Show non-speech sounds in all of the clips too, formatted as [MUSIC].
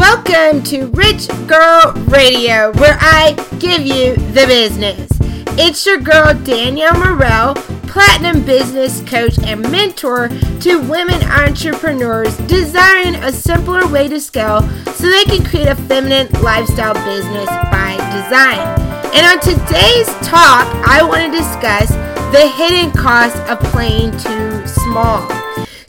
Welcome to Rich Girl Radio, where I give you the business. It's your girl Danielle Morel, platinum business coach and mentor to women entrepreneurs desiring a simpler way to scale so they can create a feminine lifestyle business by design. And on today's talk, I want to discuss the hidden cost of playing too small.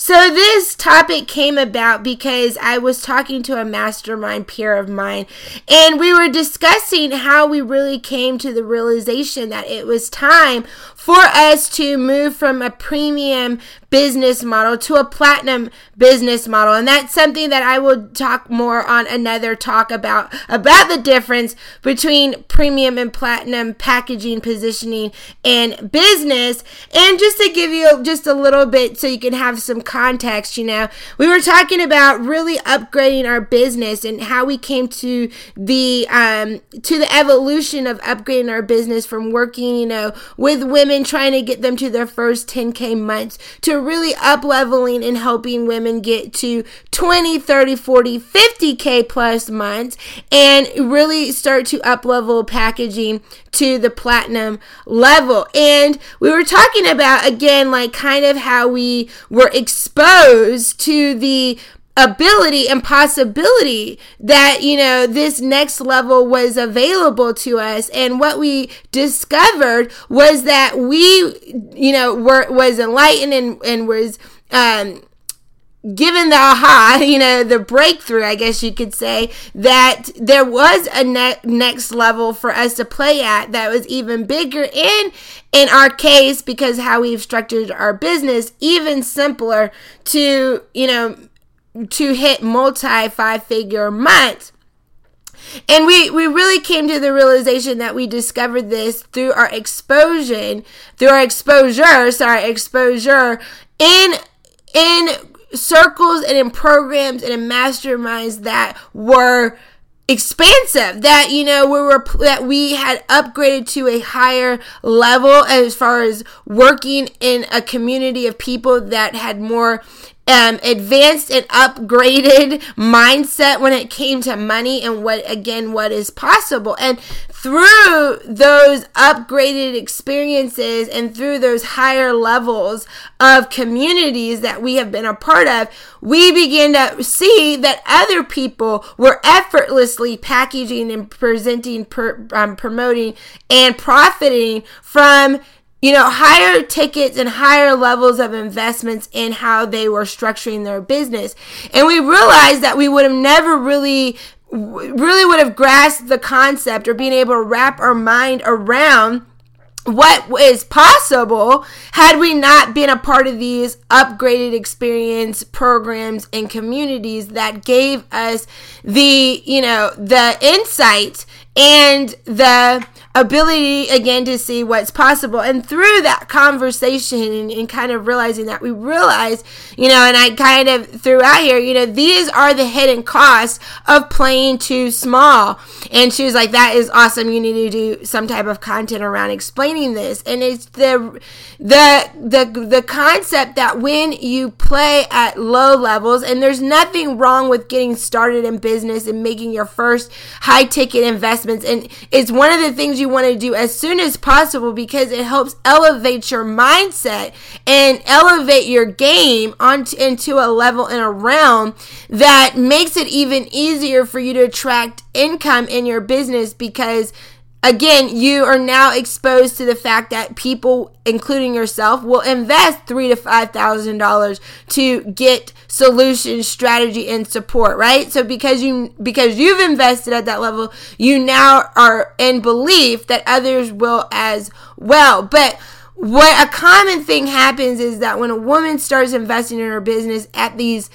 So, this topic came about because I was talking to a mastermind peer of mine, and we were discussing how we really came to the realization that it was time for us to move from a premium business model to a platinum business model. And that's something that I will talk more on another talk about about the difference between premium and platinum packaging, positioning, and business. And just to give you just a little bit so you can have some context, you know, we were talking about really upgrading our business and how we came to the um to the evolution of upgrading our business from working, you know, with women trying to get them to their first 10k months to really up leveling and helping women get to 20, 30, 40, 50K plus months and really start to up level packaging to the platinum level. And we were talking about, again, like kind of how we were exposed to the ability and possibility that you know this next level was available to us. And what we discovered was that we you know were was enlightened and, and was um given the aha, [LAUGHS] you know, the breakthrough, I guess you could say, that there was a ne- next level for us to play at that was even bigger and in our case because how we've structured our business even simpler to, you know, to hit multi five figure months. And we, we really came to the realization that we discovered this through our exposure, through our exposure, sorry, exposure in in circles and in programs and in masterminds that were expansive that you know we were that we had upgraded to a higher level as far as working in a community of people that had more um, advanced and upgraded mindset when it came to money and what again what is possible. And through those upgraded experiences and through those higher levels of communities that we have been a part of we begin to see that other people were effortlessly packaging and presenting per, um, promoting and profiting from you know, higher tickets and higher levels of investments in how they were structuring their business. And we realized that we would have never really really would have grasped the concept or being able to wrap our mind around what is possible had we not been a part of these upgraded experience programs and communities that gave us the you know the insight and the ability again to see what's possible. And through that conversation and, and, kind of realizing that we realize you know and i kind of threw out here you know these are the hidden costs of playing too small. And she was like that is awesome. You need to do some type of content around explaining this. And it's the the the the concept that when you play at low levels and there's nothing wrong with getting started in business and making your first high ticket investments and it's one of the things you want to do as soon as possible because it helps elevate your mindset and elevate your game onto into a level and a realm that makes it even easier for you to attract income in your business because again, you are now exposed to the fact that people, including yourself, will invest three to five thousand dollars to get solution, strategy, and support. Right. So because you because you've invested at that level, you now are in belief that others will as well. But what a common thing happens is that when a woman starts investing in her business at these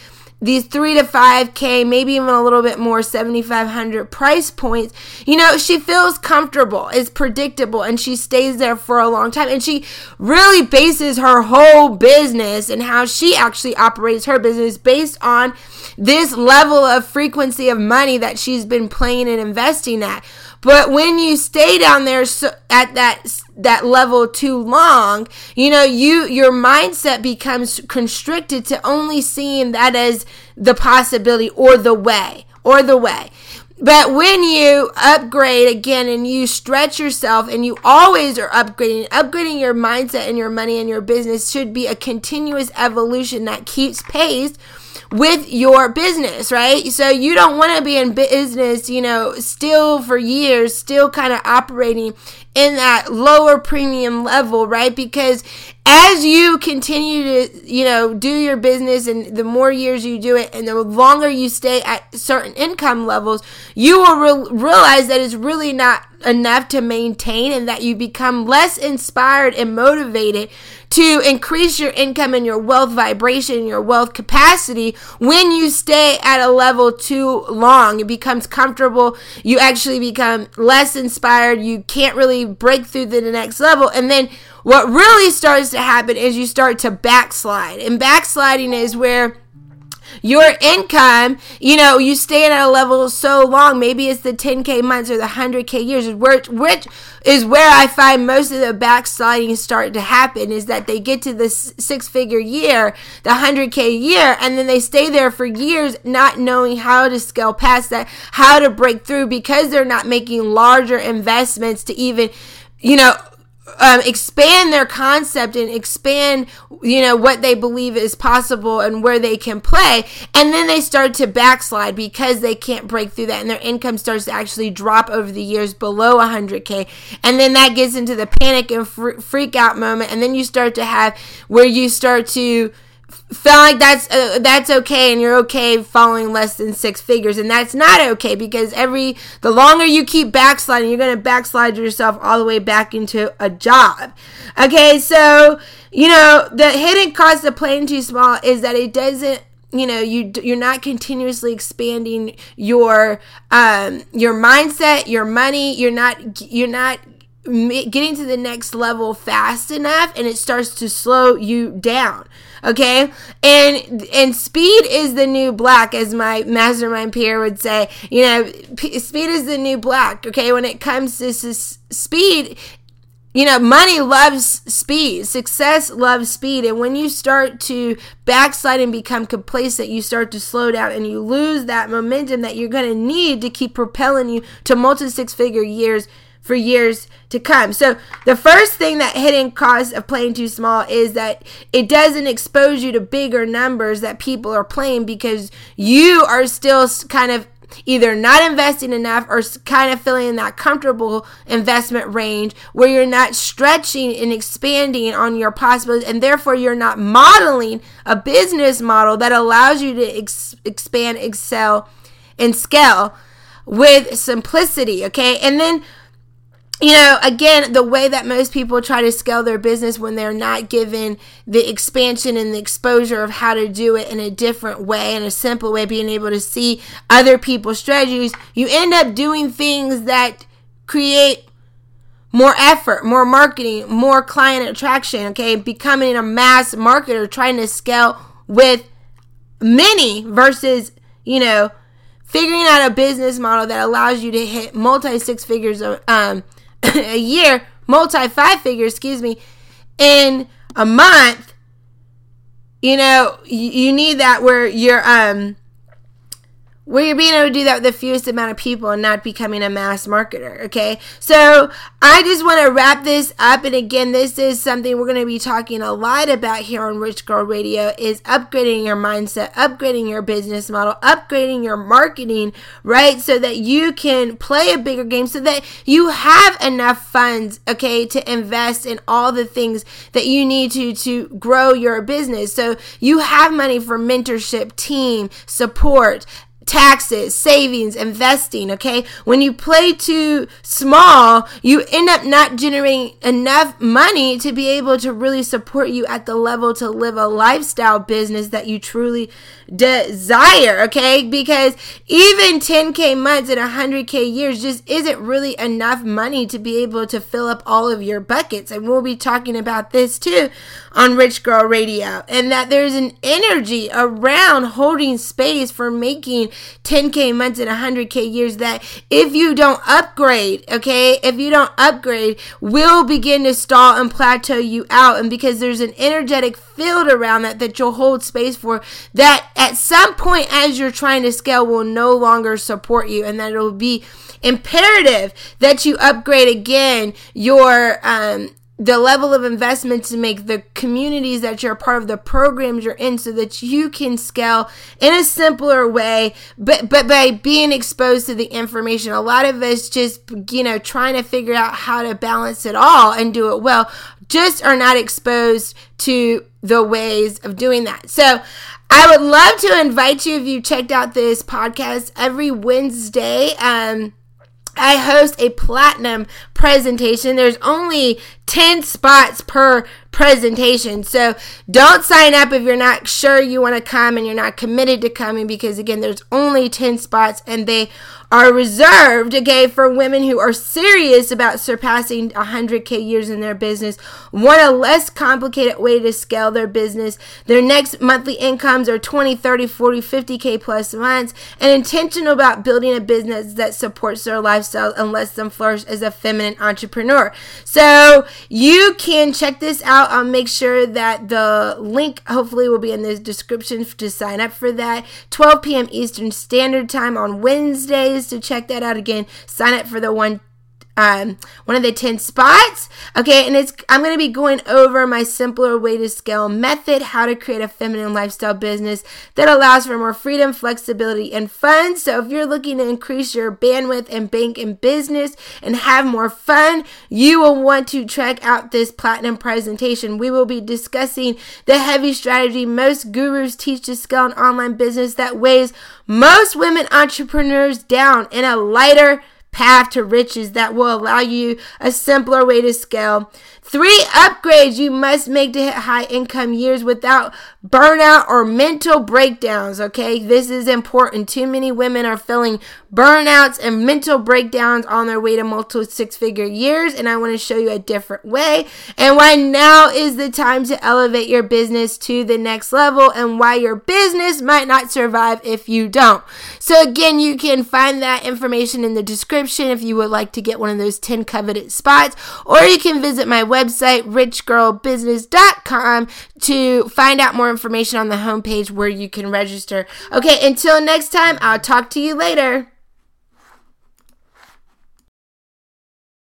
these three to five K, maybe even a little bit more, 7,500 price points, you know, she feels comfortable, it's predictable, and she stays there for a long time. And she really bases her whole business and how she actually operates her business based on this level of frequency of money that she's been playing and investing at. But when you stay down there so, at that that level too long, you know, you your mindset becomes constricted to only seeing that as the possibility or the way or the way. But when you upgrade again and you stretch yourself and you always are upgrading, upgrading your mindset and your money and your business should be a continuous evolution that keeps pace with your business, right? So you don't want to be in business, you know, still for years, still kind of operating in that lower premium level, right? Because as you continue to, you know, do your business and the more years you do it and the longer you stay at certain income levels, you will re- realize that it's really not enough to maintain and that you become less inspired and motivated to increase your income and your wealth vibration, your wealth capacity when you stay at a level too long. It becomes comfortable. You actually become less inspired. You can't really break through to the next level. And then what really starts to happen is you start to backslide. And backsliding is where your income, you know, you stay at a level so long, maybe it's the 10K months or the 100K years, which, which is where I find most of the backsliding start to happen is that they get to the six figure year, the 100K year, and then they stay there for years not knowing how to scale past that, how to break through because they're not making larger investments to even, you know, um, expand their concept and expand, you know, what they believe is possible and where they can play. And then they start to backslide because they can't break through that and their income starts to actually drop over the years below 100K. And then that gets into the panic and freak out moment. And then you start to have where you start to, feel like that's uh, that's okay and you're okay following less than six figures. And that's not okay because every the longer you keep backsliding you're going to backslide yourself all the way back into a job. Okay so you know the hidden cost of playing too small is that it doesn't you know you you're not continuously expanding your um your mindset your money. You're not you're not getting to the next level fast enough and it starts to slow you down okay and and speed is the new black as my mastermind peer would say you know p- speed is the new black okay when it comes to s- speed you know, money loves speed. Success loves speed. And when you start to backslide and become complacent, you start to slow down and you lose that momentum that you're going to need to keep propelling you to multi six figure years for years to come. So the first thing that hidden cost of playing too small is that it doesn't expose you to bigger numbers that people are playing because you are still kind of either not investing enough or kind of feeling in that comfortable investment range where you're not stretching and expanding on your possibilities and therefore you're not modeling a business model that allows you to ex- expand excel and scale with simplicity okay and then you know, again, the way that most people try to scale their business when they're not given the expansion and the exposure of how to do it in a different way, in a simple way, being able to see other people's strategies, you end up doing things that create more effort, more marketing, more client attraction, okay? Becoming a mass marketer, trying to scale with many versus, you know, figuring out a business model that allows you to hit multi six figures of, um, [LAUGHS] a year, multi five figures, excuse me, in a month, you know, you, you need that where you're um where you're being able to do that with the fewest amount of people and not becoming a mass marketer. Okay. So I just want to wrap this up. And again, this is something we're going to be talking a lot about here on Rich Girl Radio is upgrading your mindset, upgrading your business model, upgrading your marketing, right? So that you can play a bigger game so that you have enough funds, okay, to invest in all the things that you need to, to grow your business. So you have money for mentorship, team, support, taxes, savings, investing, okay? When you play too small, you end up not generating enough money to be able to really support you at the level to live a lifestyle business that you truly desire, okay? Because even 10K months and 100K years just isn't really enough money to be able to fill up all of your buckets. And we'll be talking about this too on Rich Girl Radio. And that there's an energy around holding space for making 10K months and 100K years that if you don't upgrade, okay, if you don't upgrade, will begin to stall and plateau you out. And because there's an energetic field around that that you'll hold space for, that at some point as you're trying to scale will no longer support you and that it'll be imperative that you upgrade again your um, the level of investment to make the communities that you're part of the programs you're in so that you can scale in a simpler way but but by being exposed to the information a lot of us just you know trying to figure out how to balance it all and do it well just are not exposed to the ways of doing that so I would love to invite you if you checked out this podcast every Wednesday. Um, I host a platinum presentation. There's only 10 spots per presentation. So don't sign up if you're not sure you want to come and you're not committed to coming because, again, there's only 10 spots and they are reserved, okay, for women who are serious about surpassing 100K years in their business, want a less complicated way to scale their business. Their next monthly incomes are 20, 30, 40, 50K plus months, and intentional about building a business that supports their lifestyle and lets them flourish as a feminine entrepreneur. So you can check this out. I'll make sure that the link hopefully will be in the description to sign up for that. 12 p.m. Eastern Standard Time on Wednesdays to check that out again. Sign up for the one um, one of the 10 spots. Okay, and it's I'm going to be going over my simpler way to scale method, how to create a feminine lifestyle business that allows for more freedom, flexibility, and fun. So if you're looking to increase your bandwidth and bank in business and have more fun, you will want to check out this platinum presentation. We will be discussing the heavy strategy most gurus teach to scale an online business that weighs most women entrepreneurs down in a lighter path to riches that will allow you a simpler way to scale. Three upgrades you must make to hit high income years without burnout or mental breakdowns. Okay, this is important. Too many women are feeling burnouts and mental breakdowns on their way to multiple six figure years, and I want to show you a different way and why now is the time to elevate your business to the next level and why your business might not survive if you don't. So, again, you can find that information in the description if you would like to get one of those 10 coveted spots, or you can visit my website, richgirlbusiness.com, to find out more information on the homepage where you can register. Okay, until next time, I'll talk to you later.